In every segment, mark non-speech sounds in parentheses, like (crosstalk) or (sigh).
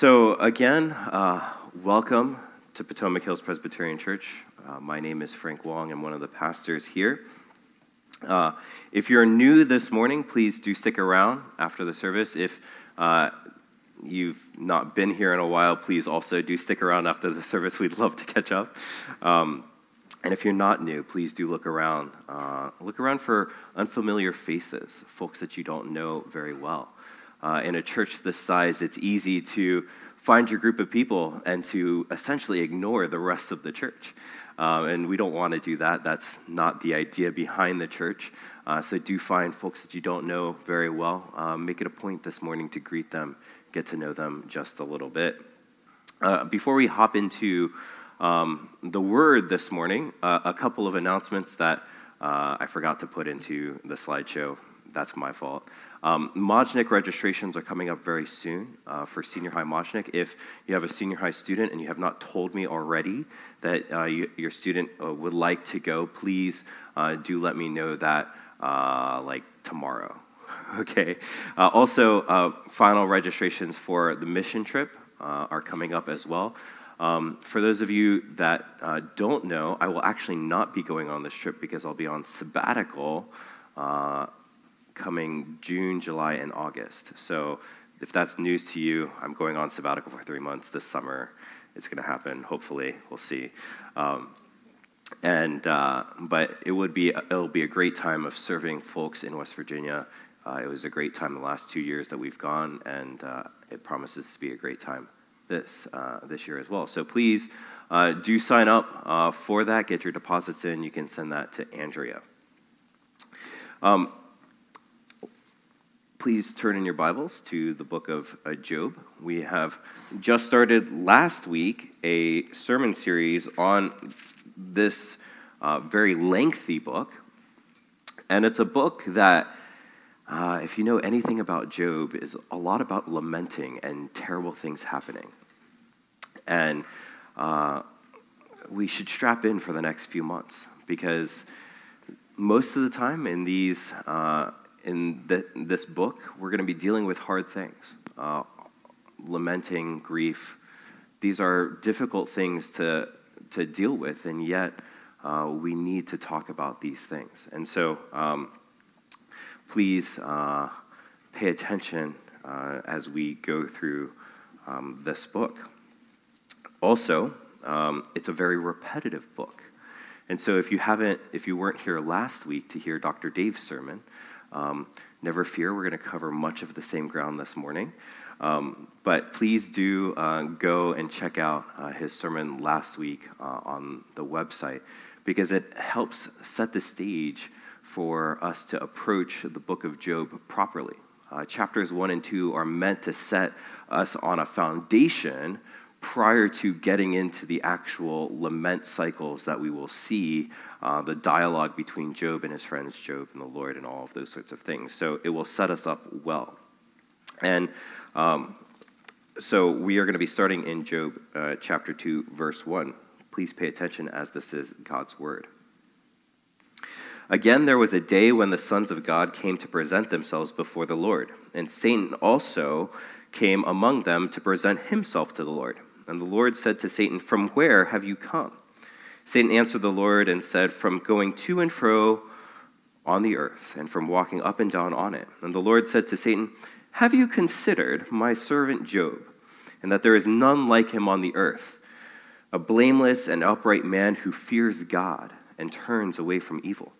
So, again, uh, welcome to Potomac Hills Presbyterian Church. Uh, my name is Frank Wong. I'm one of the pastors here. Uh, if you're new this morning, please do stick around after the service. If uh, you've not been here in a while, please also do stick around after the service. We'd love to catch up. Um, and if you're not new, please do look around. Uh, look around for unfamiliar faces, folks that you don't know very well. Uh, in a church this size, it's easy to find your group of people and to essentially ignore the rest of the church. Um, and we don't want to do that. That's not the idea behind the church. Uh, so do find folks that you don't know very well. Um, make it a point this morning to greet them, get to know them just a little bit. Uh, before we hop into um, the word this morning, uh, a couple of announcements that uh, I forgot to put into the slideshow. That's my fault. Um, registrations are coming up very soon uh, for senior high Majnik. If you have a senior high student and you have not told me already that uh, you, your student uh, would like to go, please uh, do let me know that uh, like tomorrow. (laughs) okay. Uh, also, final registrations for the mission trip are coming up as well. Um, for those of you that don't know, I will actually not be going on this trip because I'll be on sabbatical coming June, July, and August. So if that's news to you, I'm going on sabbatical for three months this summer. It's going to happen. Hopefully, we'll see. Um, and uh, but it would be it'll be a great time of serving folks in West Virginia. Uh, it was a great time the last two years that we've gone, and uh, it promises to be a great time this uh, this year as well. So please uh, do sign up uh, for that. Get your deposits in. You can send that to Andrea. Um, Please turn in your Bibles to the book of uh, Job. We have just started last week a sermon series on this uh, very lengthy book. And it's a book that, uh, if you know anything about Job, is a lot about lamenting and terrible things happening. And uh, we should strap in for the next few months because most of the time in these uh, in the, this book, we're going to be dealing with hard things uh, lamenting, grief. These are difficult things to, to deal with, and yet uh, we need to talk about these things. And so, um, please uh, pay attention uh, as we go through um, this book. Also, um, it's a very repetitive book. And so, if you haven't, if you weren't here last week to hear Dr. Dave's sermon, um, never fear, we're going to cover much of the same ground this morning. Um, but please do uh, go and check out uh, his sermon last week uh, on the website because it helps set the stage for us to approach the book of Job properly. Uh, chapters 1 and 2 are meant to set us on a foundation prior to getting into the actual lament cycles that we will see, uh, the dialogue between Job and his friends, Job and the Lord, and all of those sorts of things. So it will set us up well. And um, so we are going to be starting in Job uh, chapter 2, verse 1. Please pay attention as this is God's word. Again, there was a day when the sons of God came to present themselves before the Lord, and Satan also came among them to present himself to the Lord. And the Lord said to Satan, From where have you come? Satan answered the Lord and said, From going to and fro on the earth, and from walking up and down on it. And the Lord said to Satan, Have you considered my servant Job, and that there is none like him on the earth, a blameless and upright man who fears God and turns away from evil?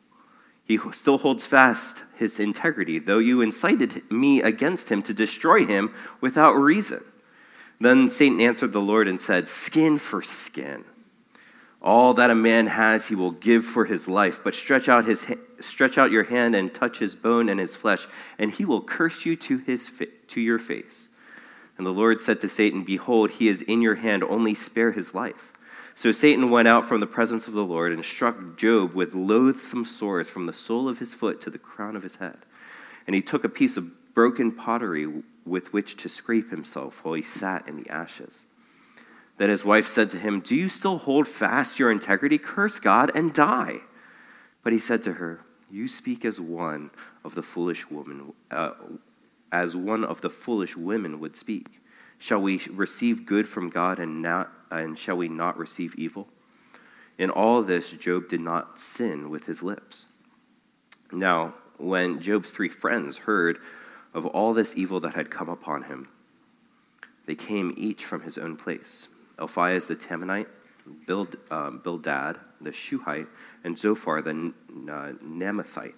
He still holds fast his integrity, though you incited me against him to destroy him without reason. Then Satan answered the Lord and said, Skin for skin. All that a man has, he will give for his life. But stretch out, his, stretch out your hand and touch his bone and his flesh, and he will curse you to, his, to your face. And the Lord said to Satan, Behold, he is in your hand, only spare his life. So Satan went out from the presence of the Lord and struck Job with loathsome sores from the sole of his foot to the crown of his head. And he took a piece of broken pottery with which to scrape himself while he sat in the ashes. Then his wife said to him, Do you still hold fast your integrity? Curse God and die. But he said to her, You speak as one of the foolish woman, uh, as one of the foolish women would speak. Shall we receive good from God and, not, and shall we not receive evil? In all this, Job did not sin with his lips. Now, when Job's three friends heard of all this evil that had come upon him, they came each from his own place Eliphaz the Temanite, uh, Bildad the Shuhite, and Zophar the uh, Naamathite.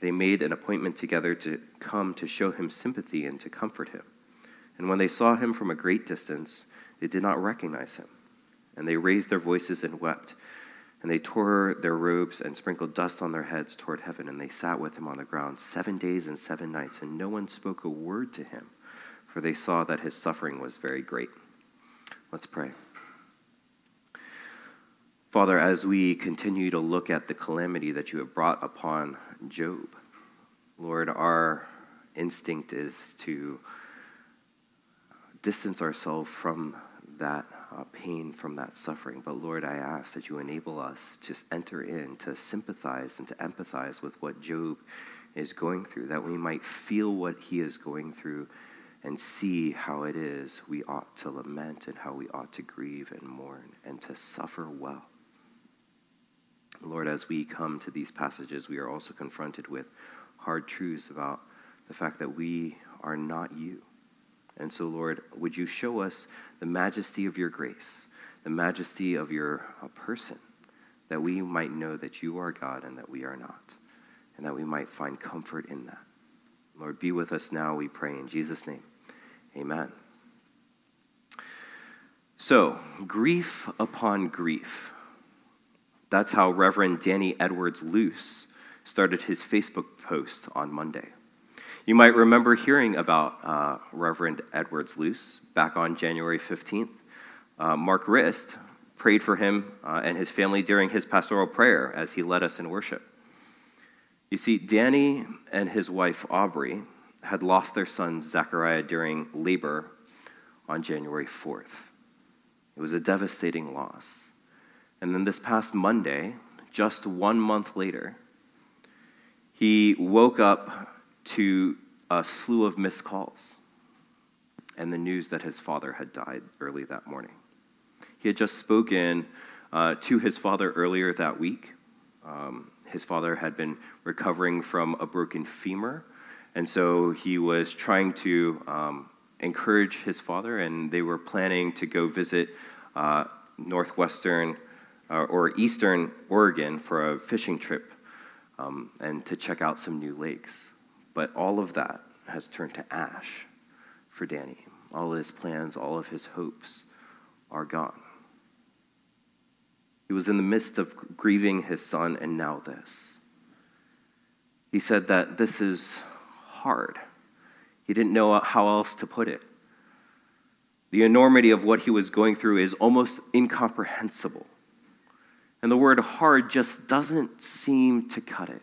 They made an appointment together to come to show him sympathy and to comfort him. And when they saw him from a great distance, they did not recognize him. And they raised their voices and wept. And they tore their robes and sprinkled dust on their heads toward heaven. And they sat with him on the ground seven days and seven nights. And no one spoke a word to him, for they saw that his suffering was very great. Let's pray. Father, as we continue to look at the calamity that you have brought upon Job, Lord, our instinct is to distance ourselves from that uh, pain, from that suffering. But Lord, I ask that you enable us to enter in, to sympathize and to empathize with what Job is going through, that we might feel what he is going through and see how it is we ought to lament and how we ought to grieve and mourn and to suffer well. Lord, as we come to these passages, we are also confronted with hard truths about the fact that we are not you. And so, Lord, would you show us the majesty of your grace, the majesty of your uh, person, that we might know that you are God and that we are not, and that we might find comfort in that. Lord, be with us now, we pray in Jesus' name. Amen. So, grief upon grief. That's how Reverend Danny Edwards Luce started his Facebook post on Monday. You might remember hearing about uh, Reverend Edwards Luce back on January 15th. Uh, Mark Rist prayed for him uh, and his family during his pastoral prayer as he led us in worship. You see, Danny and his wife Aubrey had lost their son Zachariah during labor on January 4th. It was a devastating loss. And then this past Monday, just one month later, he woke up to a slew of missed calls and the news that his father had died early that morning. He had just spoken uh, to his father earlier that week. Um, his father had been recovering from a broken femur, and so he was trying to um, encourage his father, and they were planning to go visit uh, northwestern uh, or eastern Oregon for a fishing trip um, and to check out some new lakes. But all of that has turned to ash for Danny. All his plans, all of his hopes are gone. He was in the midst of grieving his son, and now this. He said that this is hard. He didn't know how else to put it. The enormity of what he was going through is almost incomprehensible. And the word hard just doesn't seem to cut it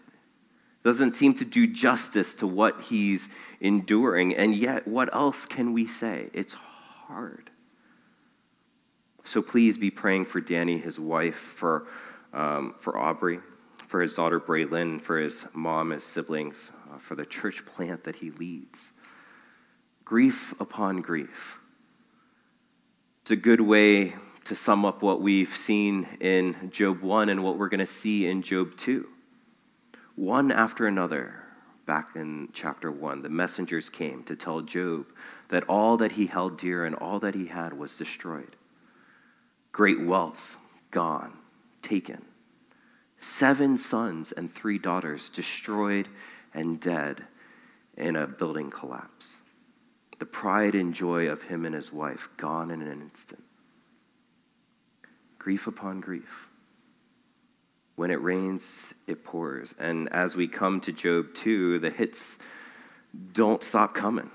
doesn't seem to do justice to what he's enduring. And yet, what else can we say? It's hard. So please be praying for Danny, his wife, for, um, for Aubrey, for his daughter Braylon, for his mom, his siblings, uh, for the church plant that he leads. Grief upon grief. It's a good way to sum up what we've seen in Job 1 and what we're going to see in Job 2 one after another, back in chapter 1, the messengers came to tell Job that all that he held dear and all that he had was destroyed. Great wealth gone, taken. Seven sons and three daughters destroyed and dead in a building collapse. The pride and joy of him and his wife gone in an instant. Grief upon grief. When it rains, it pours. And as we come to Job 2, the hits don't stop coming.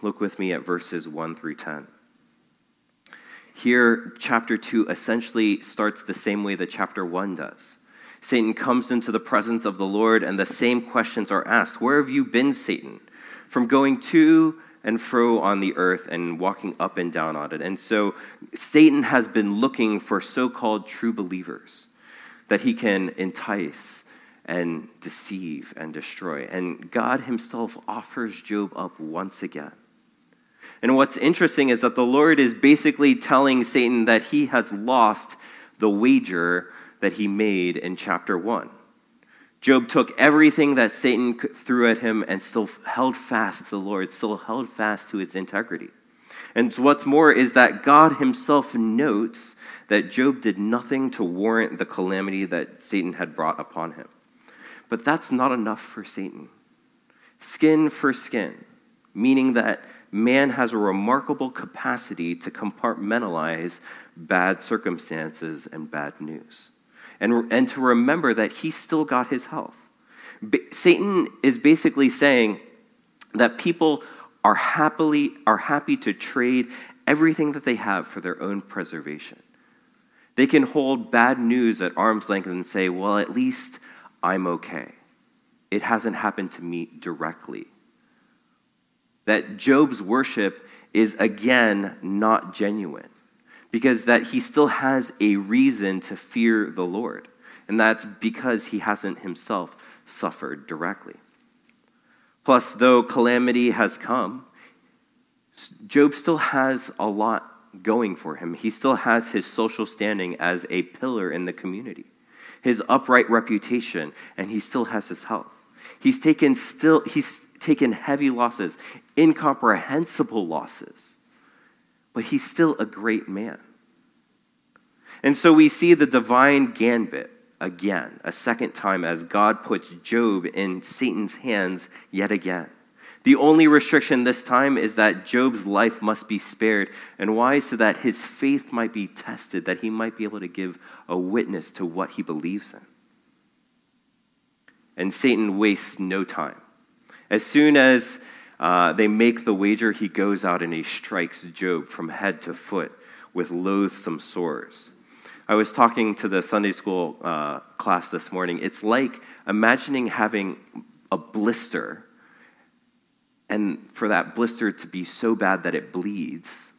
Look with me at verses 1 through 10. Here, chapter 2 essentially starts the same way that chapter 1 does. Satan comes into the presence of the Lord, and the same questions are asked Where have you been, Satan? From going to and fro on the earth and walking up and down on it. And so Satan has been looking for so called true believers that he can entice and deceive and destroy. And God himself offers Job up once again. And what's interesting is that the Lord is basically telling Satan that he has lost the wager that he made in chapter 1. Job took everything that Satan threw at him and still held fast to the Lord, still held fast to his integrity. And what's more is that God himself notes that Job did nothing to warrant the calamity that Satan had brought upon him. But that's not enough for Satan. Skin for skin, meaning that man has a remarkable capacity to compartmentalize bad circumstances and bad news. And, and to remember that he still got his health. Satan is basically saying that people are happily are happy to trade everything that they have for their own preservation. They can hold bad news at arm's length and say, "Well, at least I'm okay. It hasn't happened to me directly." that Job's worship is again not genuine because that he still has a reason to fear the Lord. And that's because he hasn't himself suffered directly. Plus, though calamity has come, Job still has a lot going for him. He still has his social standing as a pillar in the community, his upright reputation, and he still has his health. He's taken still he's taken heavy losses, incomprehensible losses. But he's still a great man. And so we see the divine gambit again, a second time, as God puts Job in Satan's hands yet again. The only restriction this time is that Job's life must be spared. And why? So that his faith might be tested, that he might be able to give a witness to what he believes in. And Satan wastes no time. As soon as uh, they make the wager, he goes out and he strikes Job from head to foot with loathsome sores. I was talking to the Sunday school uh, class this morning. It's like imagining having a blister, and for that blister to be so bad that it bleeds,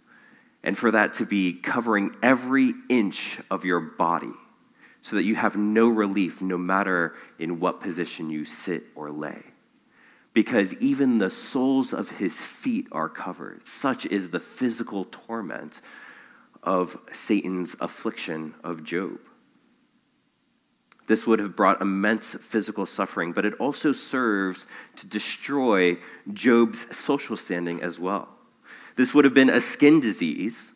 and for that to be covering every inch of your body so that you have no relief no matter in what position you sit or lay. Because even the soles of his feet are covered. Such is the physical torment of Satan's affliction of Job. This would have brought immense physical suffering, but it also serves to destroy Job's social standing as well. This would have been a skin disease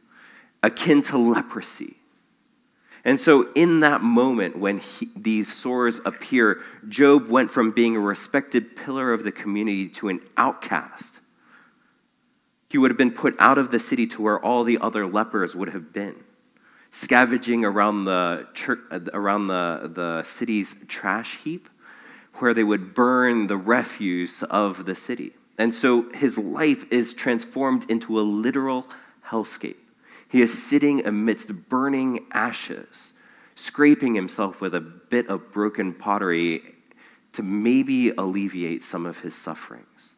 akin to leprosy and so, in that moment when he, these sores appear, Job went from being a respected pillar of the community to an outcast. He would have been put out of the city to where all the other lepers would have been, scavenging around the, church, uh, around the, the city's trash heap, where they would burn the refuse of the city. And so his life is transformed into a literal hellscape. He is sitting amidst burning ashes, scraping himself with a bit of broken pottery to maybe alleviate some of his sufferings.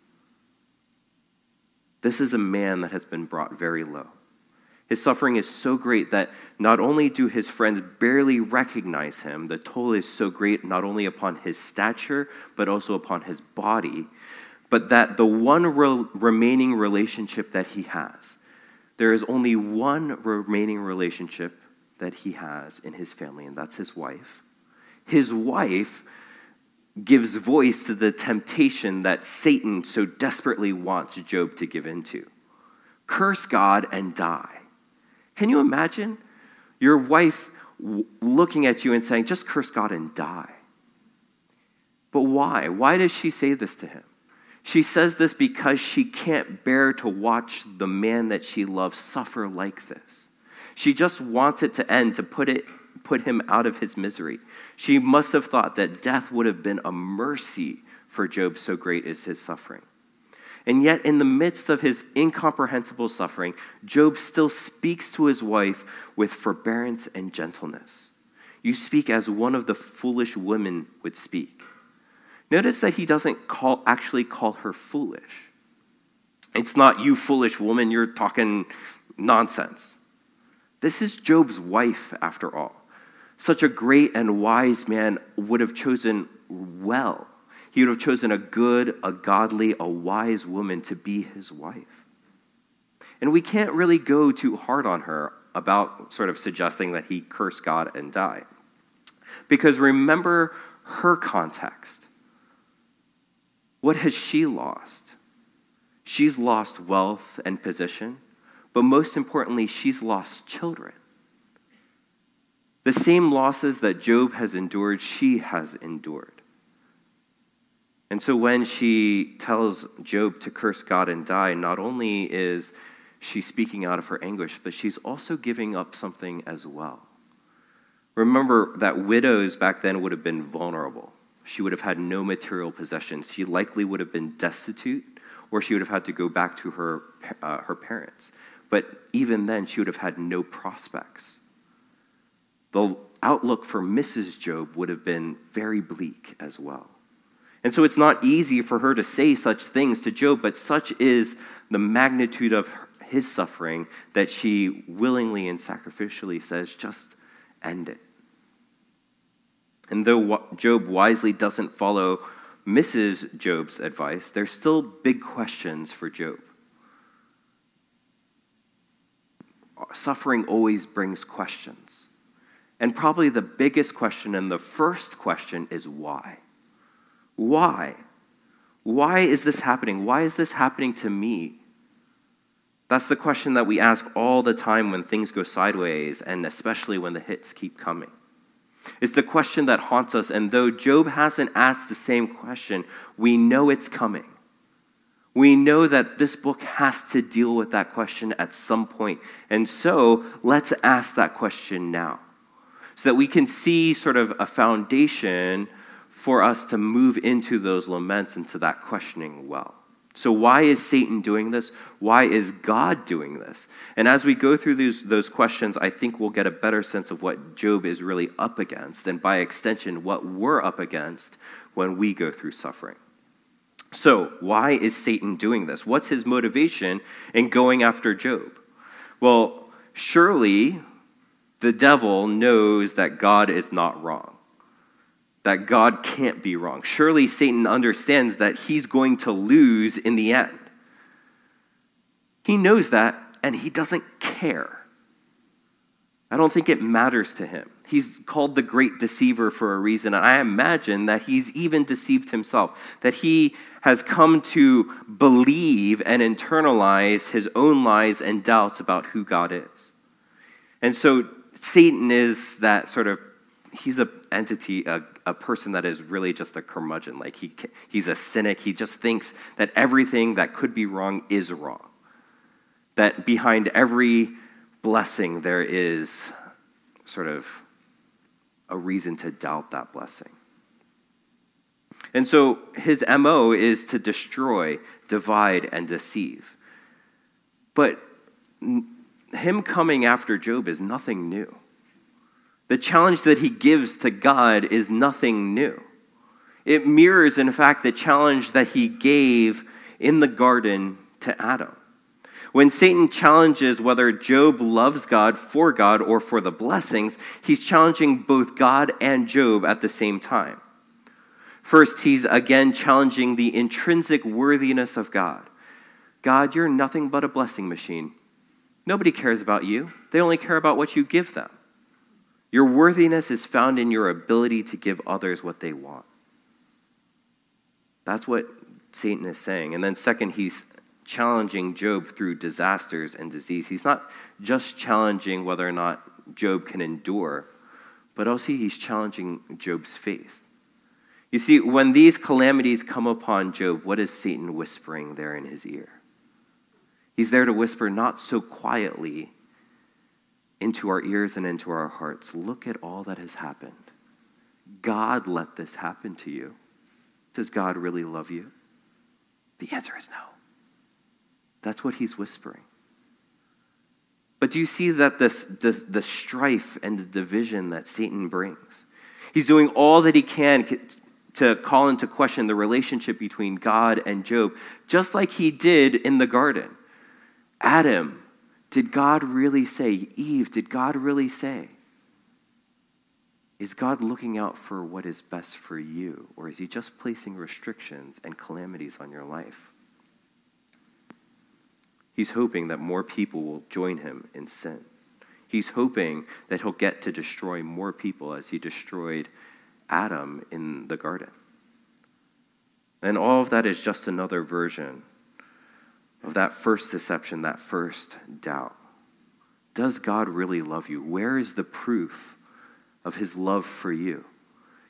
This is a man that has been brought very low. His suffering is so great that not only do his friends barely recognize him, the toll is so great not only upon his stature, but also upon his body, but that the one re- remaining relationship that he has, there is only one remaining relationship that he has in his family, and that's his wife. His wife gives voice to the temptation that Satan so desperately wants Job to give into curse God and die. Can you imagine your wife looking at you and saying, just curse God and die? But why? Why does she say this to him? She says this because she can't bear to watch the man that she loves suffer like this. She just wants it to end, to put, it, put him out of his misery. She must have thought that death would have been a mercy for Job, so great is his suffering. And yet, in the midst of his incomprehensible suffering, Job still speaks to his wife with forbearance and gentleness. You speak as one of the foolish women would speak. Notice that he doesn't call, actually call her foolish. It's not, you foolish woman, you're talking nonsense. This is Job's wife, after all. Such a great and wise man would have chosen well. He would have chosen a good, a godly, a wise woman to be his wife. And we can't really go too hard on her about sort of suggesting that he curse God and die. Because remember her context. What has she lost? She's lost wealth and position, but most importantly, she's lost children. The same losses that Job has endured, she has endured. And so when she tells Job to curse God and die, not only is she speaking out of her anguish, but she's also giving up something as well. Remember that widows back then would have been vulnerable. She would have had no material possessions. She likely would have been destitute, or she would have had to go back to her, uh, her parents. But even then, she would have had no prospects. The outlook for Mrs. Job would have been very bleak as well. And so it's not easy for her to say such things to Job, but such is the magnitude of his suffering that she willingly and sacrificially says, just end it. And though Job wisely doesn't follow Mrs. Job's advice, there's still big questions for Job. Suffering always brings questions. And probably the biggest question and the first question is why? Why? Why is this happening? Why is this happening to me? That's the question that we ask all the time when things go sideways, and especially when the hits keep coming. It's the question that haunts us, and though Job hasn't asked the same question, we know it's coming. We know that this book has to deal with that question at some point. And so let's ask that question now so that we can see sort of a foundation for us to move into those laments, and to that questioning well. So, why is Satan doing this? Why is God doing this? And as we go through those, those questions, I think we'll get a better sense of what Job is really up against, and by extension, what we're up against when we go through suffering. So, why is Satan doing this? What's his motivation in going after Job? Well, surely the devil knows that God is not wrong that God can't be wrong. Surely Satan understands that he's going to lose in the end. He knows that, and he doesn't care. I don't think it matters to him. He's called the great deceiver for a reason. And I imagine that he's even deceived himself, that he has come to believe and internalize his own lies and doubts about who God is. And so Satan is that sort of he's an entity, a, a person that is really just a curmudgeon. Like he, he's a cynic. He just thinks that everything that could be wrong is wrong. That behind every blessing there is sort of a reason to doubt that blessing. And so his MO is to destroy, divide, and deceive. But him coming after Job is nothing new. The challenge that he gives to God is nothing new. It mirrors, in fact, the challenge that he gave in the garden to Adam. When Satan challenges whether Job loves God for God or for the blessings, he's challenging both God and Job at the same time. First, he's again challenging the intrinsic worthiness of God. God, you're nothing but a blessing machine. Nobody cares about you, they only care about what you give them. Your worthiness is found in your ability to give others what they want. That's what Satan is saying. And then, second, he's challenging Job through disasters and disease. He's not just challenging whether or not Job can endure, but also he's challenging Job's faith. You see, when these calamities come upon Job, what is Satan whispering there in his ear? He's there to whisper not so quietly into our ears and into our hearts. Look at all that has happened. God let this happen to you. Does God really love you? The answer is no. That's what he's whispering. But do you see that this, this, the strife and the division that Satan brings? He's doing all that he can to call into question the relationship between God and Job, just like he did in the garden. Adam did God really say? Eve, did God really say? Is God looking out for what is best for you, or is He just placing restrictions and calamities on your life? He's hoping that more people will join him in sin. He's hoping that he'll get to destroy more people as he destroyed Adam in the garden. And all of that is just another version of that first deception, that first doubt. Does God really love you? Where is the proof of his love for you?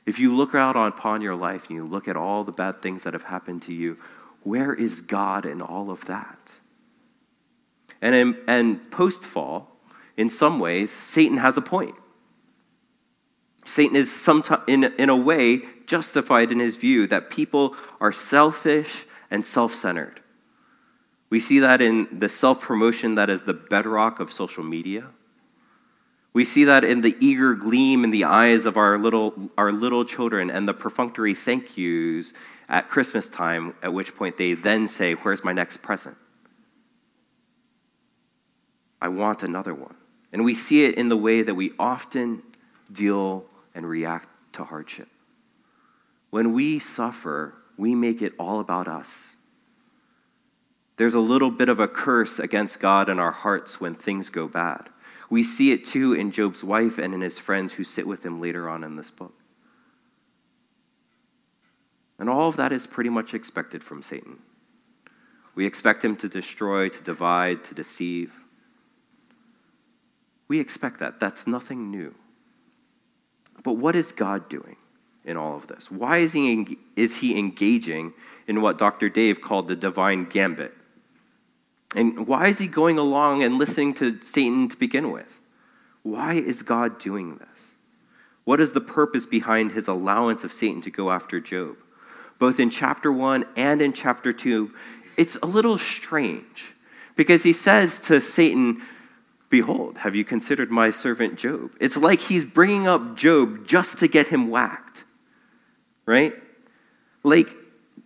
If you look out upon your life and you look at all the bad things that have happened to you, where is God in all of that? And, and post fall, in some ways, Satan has a point. Satan is sometime, in, in a way justified in his view that people are selfish and self centered. We see that in the self promotion that is the bedrock of social media. We see that in the eager gleam in the eyes of our little, our little children and the perfunctory thank yous at Christmas time, at which point they then say, Where's my next present? I want another one. And we see it in the way that we often deal and react to hardship. When we suffer, we make it all about us. There's a little bit of a curse against God in our hearts when things go bad. We see it too in Job's wife and in his friends who sit with him later on in this book. And all of that is pretty much expected from Satan. We expect him to destroy, to divide, to deceive. We expect that. That's nothing new. But what is God doing in all of this? Why is he, is he engaging in what Dr. Dave called the divine gambit? And why is he going along and listening to Satan to begin with? Why is God doing this? What is the purpose behind his allowance of Satan to go after Job? Both in chapter 1 and in chapter 2, it's a little strange because he says to Satan, Behold, have you considered my servant Job? It's like he's bringing up Job just to get him whacked, right? Like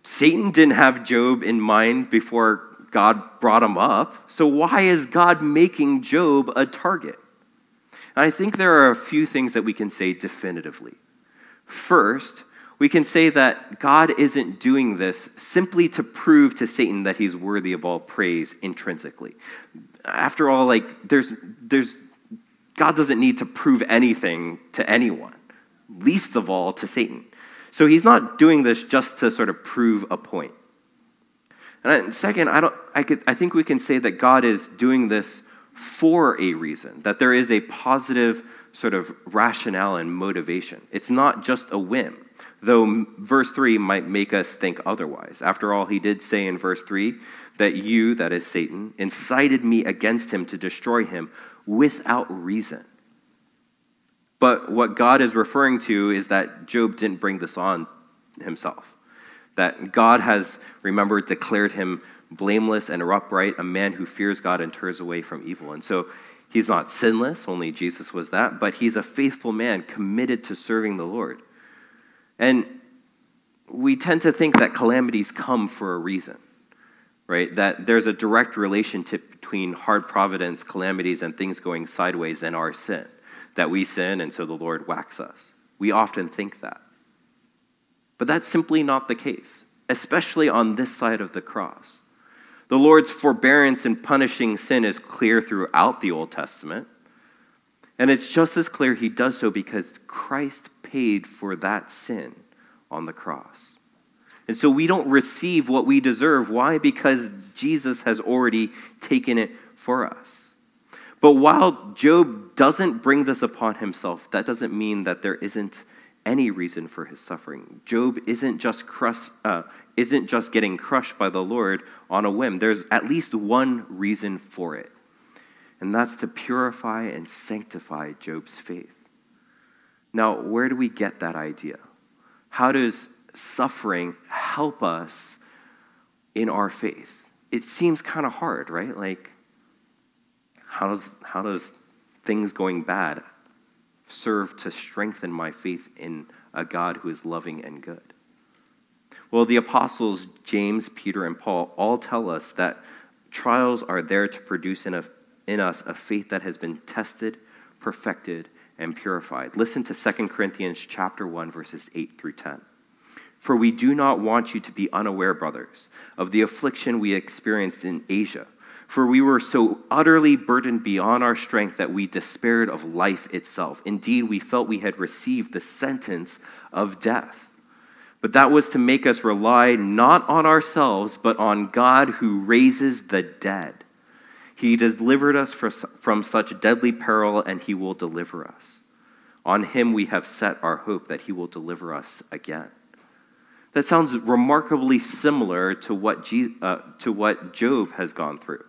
Satan didn't have Job in mind before God brought him up. So, why is God making Job a target? And I think there are a few things that we can say definitively. First, we can say that God isn't doing this simply to prove to Satan that he's worthy of all praise intrinsically. After all, like, there's, there's, God doesn't need to prove anything to anyone, least of all to Satan. So he's not doing this just to sort of prove a point. And second, I, don't, I, could, I think we can say that God is doing this for a reason, that there is a positive sort of rationale and motivation. It's not just a whim, though verse 3 might make us think otherwise. After all, he did say in verse 3 that you, that is Satan, incited me against him to destroy him without reason. But what God is referring to is that Job didn't bring this on himself that God has, remember, declared him blameless and upright, a man who fears God and turns away from evil. And so he's not sinless, only Jesus was that, but he's a faithful man committed to serving the Lord. And we tend to think that calamities come for a reason, right? That there's a direct relationship between hard providence, calamities, and things going sideways and our sin. That we sin, and so the Lord whacks us. We often think that. But that's simply not the case, especially on this side of the cross. The Lord's forbearance in punishing sin is clear throughout the Old Testament. And it's just as clear he does so because Christ paid for that sin on the cross. And so we don't receive what we deserve. Why? Because Jesus has already taken it for us. But while Job doesn't bring this upon himself, that doesn't mean that there isn't any reason for his suffering. Job isn't just, uh, isn't just getting crushed by the Lord on a whim. There's at least one reason for it, and that's to purify and sanctify Job's faith. Now, where do we get that idea? How does suffering help us in our faith? It seems kind of hard, right? Like, how does, how does things going bad serve to strengthen my faith in a God who is loving and good? Well, the apostles James, Peter, and Paul all tell us that trials are there to produce in, a, in us a faith that has been tested, perfected, and purified. Listen to 2 Corinthians chapter 1 verses 8 through 10. For we do not want you to be unaware, brothers, of the affliction we experienced in Asia For we were so utterly burdened beyond our strength that we despaired of life itself. Indeed, we felt we had received the sentence of death. But that was to make us rely not on ourselves, but on God who raises the dead. He delivered us from such deadly peril, and he will deliver us. On him we have set our hope that he will deliver us again. That sounds remarkably similar to what, Je- uh, to what Job has gone through.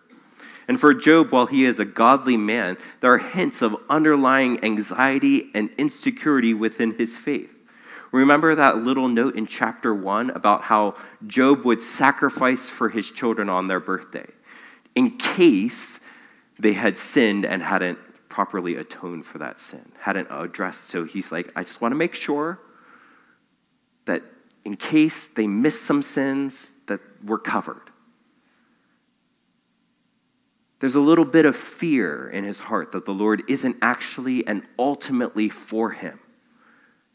And for Job, while he is a godly man, there are hints of underlying anxiety and insecurity within his faith. Remember that little note in chapter 1 about how Job would sacrifice for his children on their birthday in case they had sinned and hadn't properly atoned for that sin, hadn't addressed. So he's like, I just want to make sure that in case they miss some sins, that we're covered. There's a little bit of fear in his heart that the Lord isn't actually and ultimately for him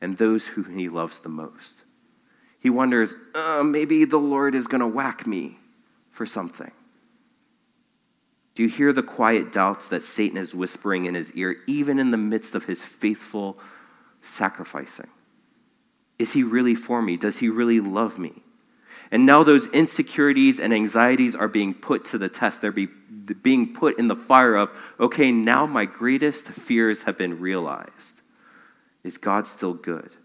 and those who he loves the most. He wonders, uh, maybe the Lord is going to whack me for something. Do you hear the quiet doubts that Satan is whispering in his ear, even in the midst of his faithful sacrificing? Is he really for me? Does he really love me? And now those insecurities and anxieties are being put to the test. They're be, being put in the fire of, okay, now my greatest fears have been realized. Is God still good?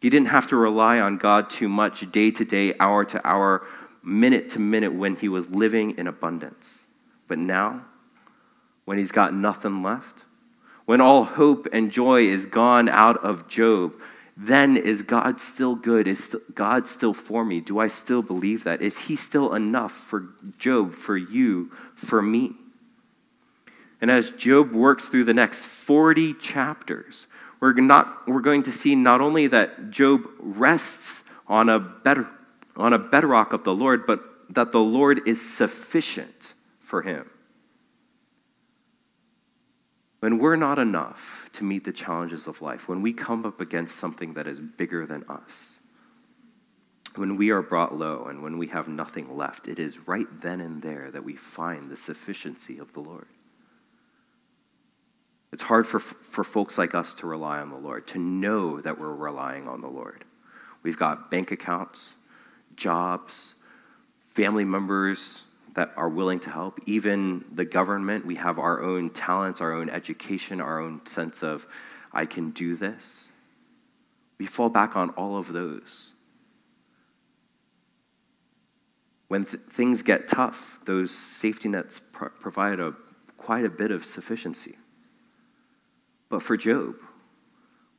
He didn't have to rely on God too much day to day, hour to hour, minute to minute when he was living in abundance. But now, when he's got nothing left, when all hope and joy is gone out of Job, then is God still good? Is God still for me? Do I still believe that? Is He still enough for Job, for you, for me? And as Job works through the next 40 chapters, we're, not, we're going to see not only that Job rests on a, better, on a bedrock of the Lord, but that the Lord is sufficient for him. When we're not enough to meet the challenges of life, when we come up against something that is bigger than us, when we are brought low and when we have nothing left, it is right then and there that we find the sufficiency of the Lord. It's hard for, for folks like us to rely on the Lord, to know that we're relying on the Lord. We've got bank accounts, jobs, family members that are willing to help, even the government. We have our own talents, our own education, our own sense of, I can do this. We fall back on all of those. When th- things get tough, those safety nets provide a, quite a bit of sufficiency. But for Job,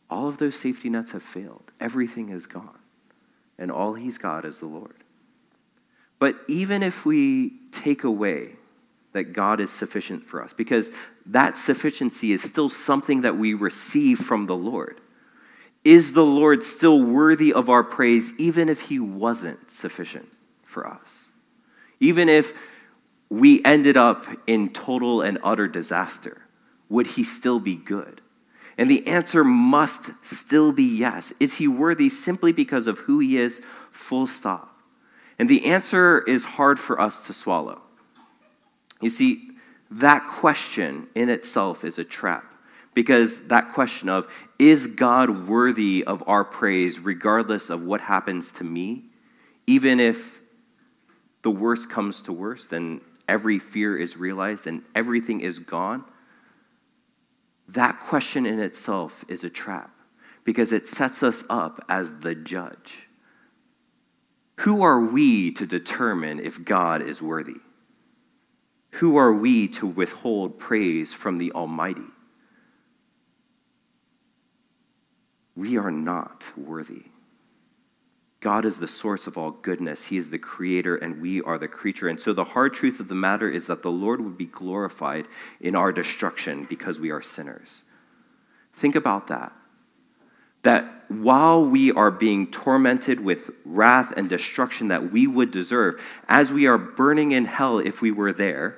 all of those safety nets have failed. Everything is gone. And all he's got is the Lord. But even if we take away that God is sufficient for us, because that sufficiency is still something that we receive from the Lord, is the Lord still worthy of our praise, even if he wasn't sufficient for us? Even if we ended up in total and utter disaster? would he still be good? And the answer must still be yes. Is he worthy simply because of who he is? Full stop. And the answer is hard for us to swallow. You see, that question in itself is a trap because that question of, is God worthy of our praise regardless of what happens to me? Even if the worst comes to worst and every fear is realized and everything is gone? That question in itself is a trap because it sets us up as the judge. Who are we to determine if God is worthy? Who are we to withhold praise from the Almighty? We are not worthy. God is the source of all goodness. He is the creator, and we are the creature. And so, the hard truth of the matter is that the Lord would be glorified in our destruction because we are sinners. Think about that. That while we are being tormented with wrath and destruction that we would deserve, as we are burning in hell if we were there,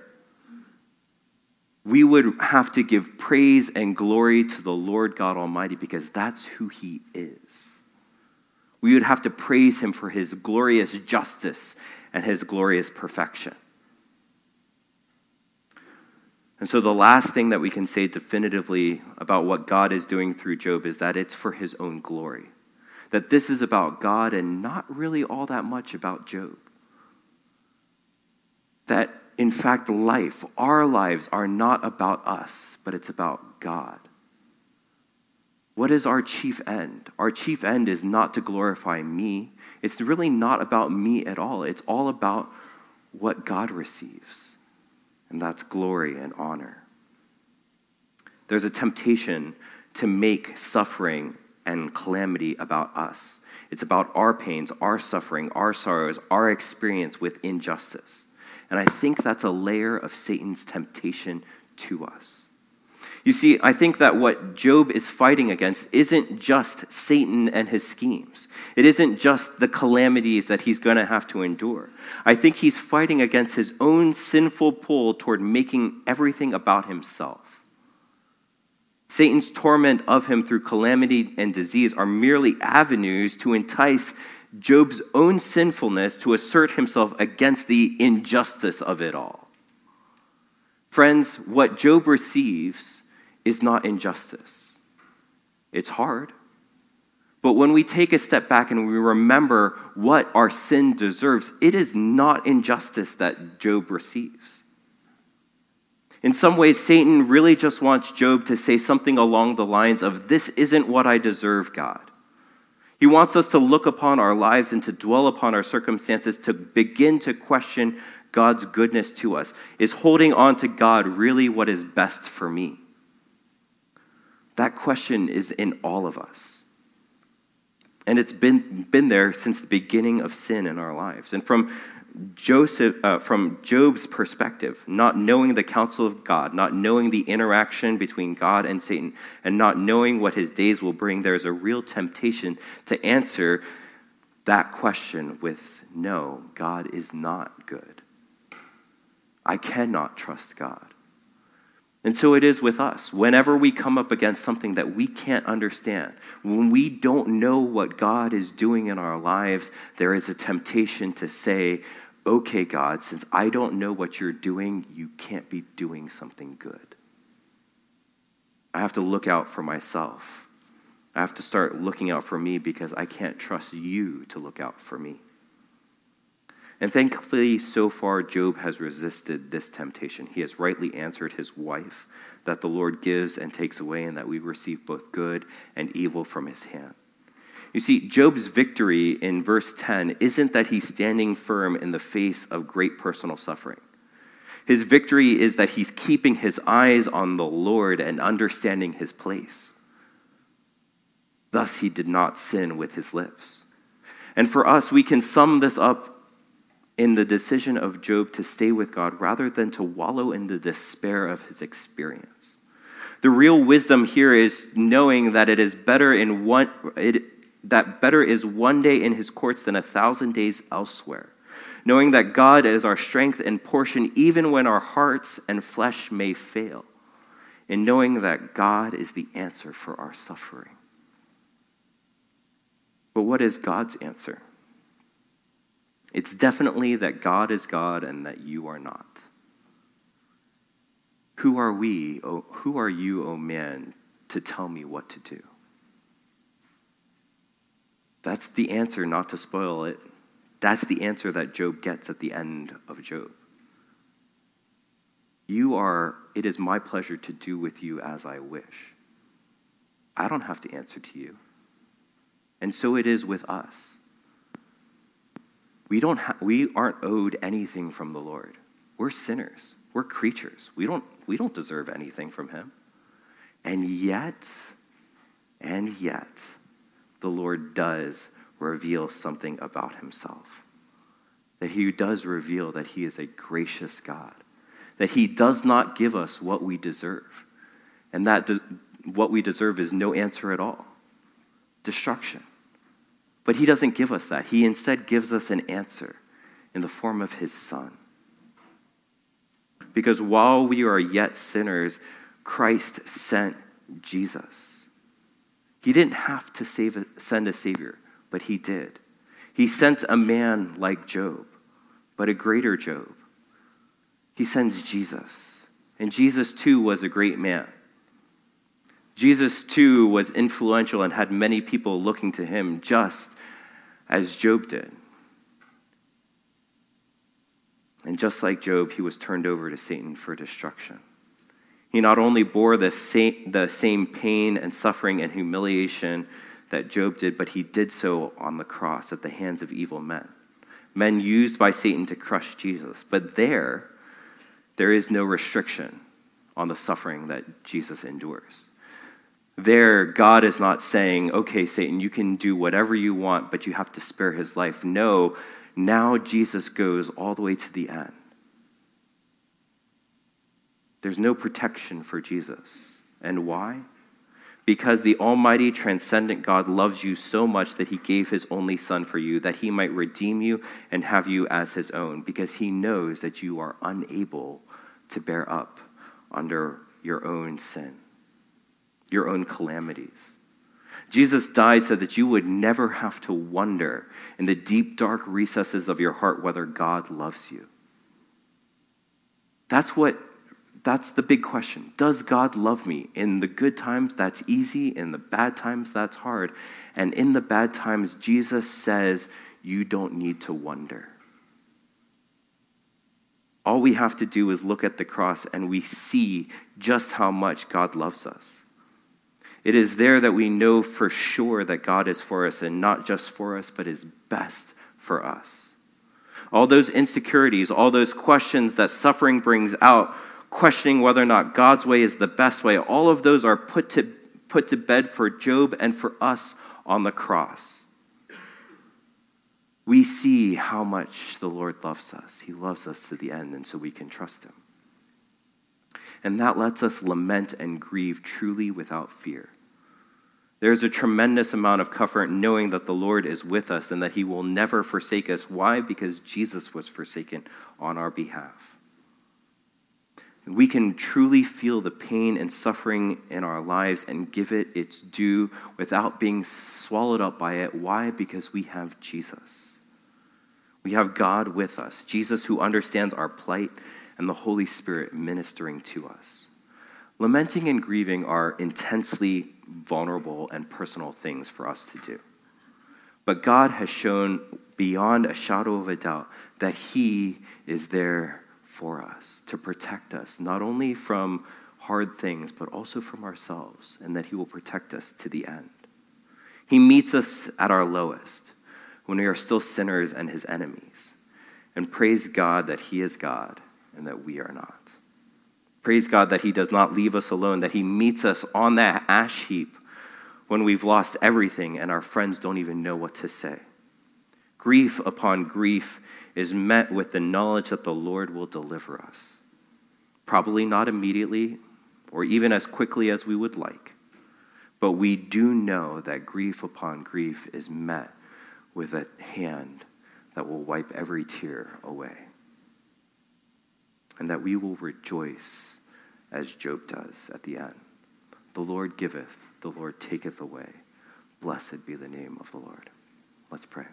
we would have to give praise and glory to the Lord God Almighty because that's who He is we would have to praise him for his glorious justice and his glorious perfection. And so, the last thing that we can say definitively about what God is doing through Job is that it's for his own glory. That this is about God and not really all that much about Job. That, in fact, life, our lives, are not about us, but it's about God. What is our chief end? Our chief end is not to glorify me. It's really not about me at all. It's all about what God receives, and that's glory and honor. There's a temptation to make suffering and calamity about us. It's about our pains, our suffering, our sorrows, our experience with injustice. And I think that's a layer of Satan's temptation to us. You see, I think that what Job is fighting against isn't just Satan and his schemes. It isn't just the calamities that he's going to have to endure. I think he's fighting against his own sinful pull toward making everything about himself. Satan's torment of him through calamity and disease are merely avenues to entice Job's own sinfulness to assert himself against the injustice of it all. Friends, what Job receives is not injustice. It's hard. But when we take a step back and we remember what our sin deserves, it is not injustice that Job receives. In some ways, Satan really just wants Job to say something along the lines of, This isn't what I deserve, God. He wants us to look upon our lives and to dwell upon our circumstances, to begin to question God's goodness to us. Is holding on to God really what is best for me? That question is in all of us. And it's been, been there since the beginning of sin in our lives. And from Joseph, uh, from Job's perspective, not knowing the counsel of God, not knowing the interaction between God and Satan, and not knowing what his days will bring, there's a real temptation to answer that question with no, God is not good. I cannot trust God. And so it is with us. Whenever we come up against something that we can't understand, when we don't know what God is doing in our lives, there is a temptation to say, okay, God, since I don't know what you're doing, you can't be doing something good. I have to look out for myself. I have to start looking out for me because I can't trust you to look out for me. And thankfully, so far, Job has resisted this temptation. He has rightly answered his wife that the Lord gives and takes away, and that we receive both good and evil from his hand. You see, Job's victory in verse 10 isn't that he's standing firm in the face of great personal suffering. His victory is that he's keeping his eyes on the Lord and understanding his place. Thus, he did not sin with his lips. And for us, we can sum this up in the decision of Job to stay with God rather than to wallow in the despair of his experience. The real wisdom here is knowing that it is better in one it, that better is one day in his courts than a thousand days elsewhere. Knowing that God is our strength and portion even when our hearts and flesh may fail. And knowing that God is the answer for our suffering. But what is God's answer? It's definitely that God is God and that you are not. Who are we, oh, who are you, O oh man, to tell me what to do? That's the answer, not to spoil it. That's the answer that Job gets at the end of Job. You are, it is my pleasure to do with you as I wish. I don't have to answer to you. And so it is with us. We, don't ha- we aren't owed anything from the Lord. We're sinners. We're creatures. We don't, we don't deserve anything from Him. And yet, and yet, the Lord does reveal something about Himself. That He does reveal that He is a gracious God. That He does not give us what we deserve. And that de- what we deserve is no answer at all destruction. But he doesn't give us that. He instead gives us an answer in the form of his son. Because while we are yet sinners, Christ sent Jesus. He didn't have to save send a Savior, but he did. He sent a man like Job, but a greater Job. He sends Jesus, And Jesus, too, was a great man. Jesus, too, was influential and had many people looking to him, just as Job did. And just like Job, he was turned over to Satan for destruction. He not only bore the same, the same pain and suffering and humiliation that Job did, but he did so on the cross at the hands of evil men. Men used by Satan to crush Jesus. But there, there is no restriction on the suffering that Jesus endures. There, God is not saying, okay, Satan, you can do whatever you want, but you have to spare his life. No, now Jesus goes all the way to the end. There's no protection for Jesus. And why? Because the Almighty, transcendent God loves you so much that he gave his only Son for you, that he might redeem you and have you as his own, because he knows that you are unable to bear up under your own sin, your own calamities. Jesus died so that you would never have to wonder in the deep, dark recesses of your heart whether God loves you. That's what that's the big question. Does God love me? In the good times, that's easy. In the bad times, that's hard. And in the bad times, Jesus says, you don't need to wonder. All we have to do is look at the cross and we see just how much God loves us. It is there that we know for sure that God is for us and not just for us, but is best for us. All those insecurities, all those questions that suffering brings out, questioning whether or not God's way is the best way, all of those are put to, put to bed for Job and for us on the cross. We see how much the Lord loves us. He loves us to the end, and so we can trust Him. And that lets us lament and grieve truly without fear. There's a tremendous amount of comfort knowing that the Lord is with us and that He will never forsake us. Why? Because Jesus was forsaken on our behalf we can truly feel the pain and suffering in our lives and give it its due without being swallowed up by it. Why? Because we have Jesus. We have God with us, Jesus who understands our plight, and the Holy Spirit ministering to us. Lamenting and grieving are intensely vulnerable and personal things for us to do. But God has shown beyond a shadow of a doubt that He is there for us, to protect us, not only from hard things, but also from ourselves, and that He will protect us to the end. He meets us at our lowest, when we are still sinners and His enemies. And praise God that He is God and that we are not. Praise God that He does not leave us alone, that He meets us on that ash heap when we've lost everything and our friends don't even know what to say. Grief upon grief is met with the knowledge that the Lord will deliver us. Probably not immediately or even as quickly as we would like, but we do know that grief upon grief is met with a hand that will wipe every tear away. And that we will rejoice as Job does at the end. The Lord giveth, the Lord taketh away. Blessed be the name of the Lord. Let's pray.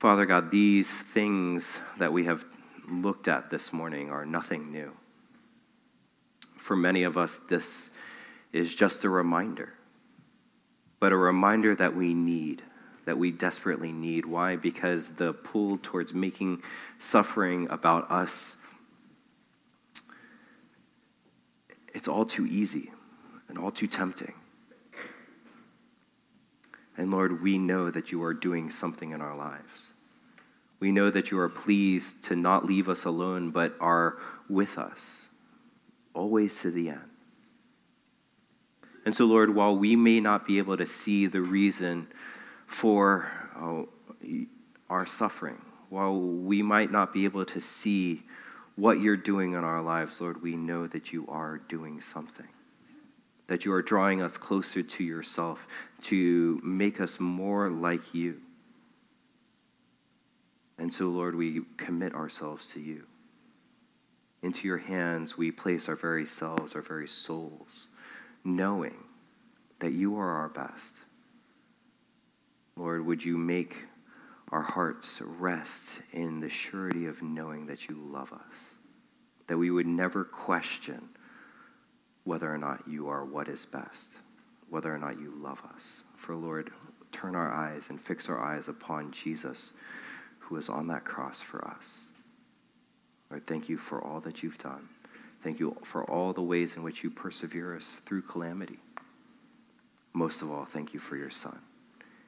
Father God, these things that we have looked at this morning are nothing new. For many of us, this is just a reminder, but a reminder that we need, that we desperately need. Why? Because the pull towards making suffering about us, it's all too easy and all too tempting. And Lord, we know that you are doing something in our lives. We know that you are pleased to not leave us alone, but are with us, always to the end. And so, Lord, while we may not be able to see the reason for oh, our suffering, while we might not be able to see what you're doing in our lives, Lord, we know that you are doing something that you are drawing us closer to yourself to make us more like you. And so, Lord, we commit ourselves to you. Into your hands, we place our very selves, our very souls, knowing that you are our best. Lord, would you make our hearts rest in the surety of knowing that you love us, that we would never question whether or not you are what is best, whether or not you love us. For Lord, turn our eyes and fix our eyes upon Jesus, who is on that cross for us. Lord, thank you for all that you've done. Thank you for all the ways in which you persevere us through calamity. Most of all, thank you for your Son.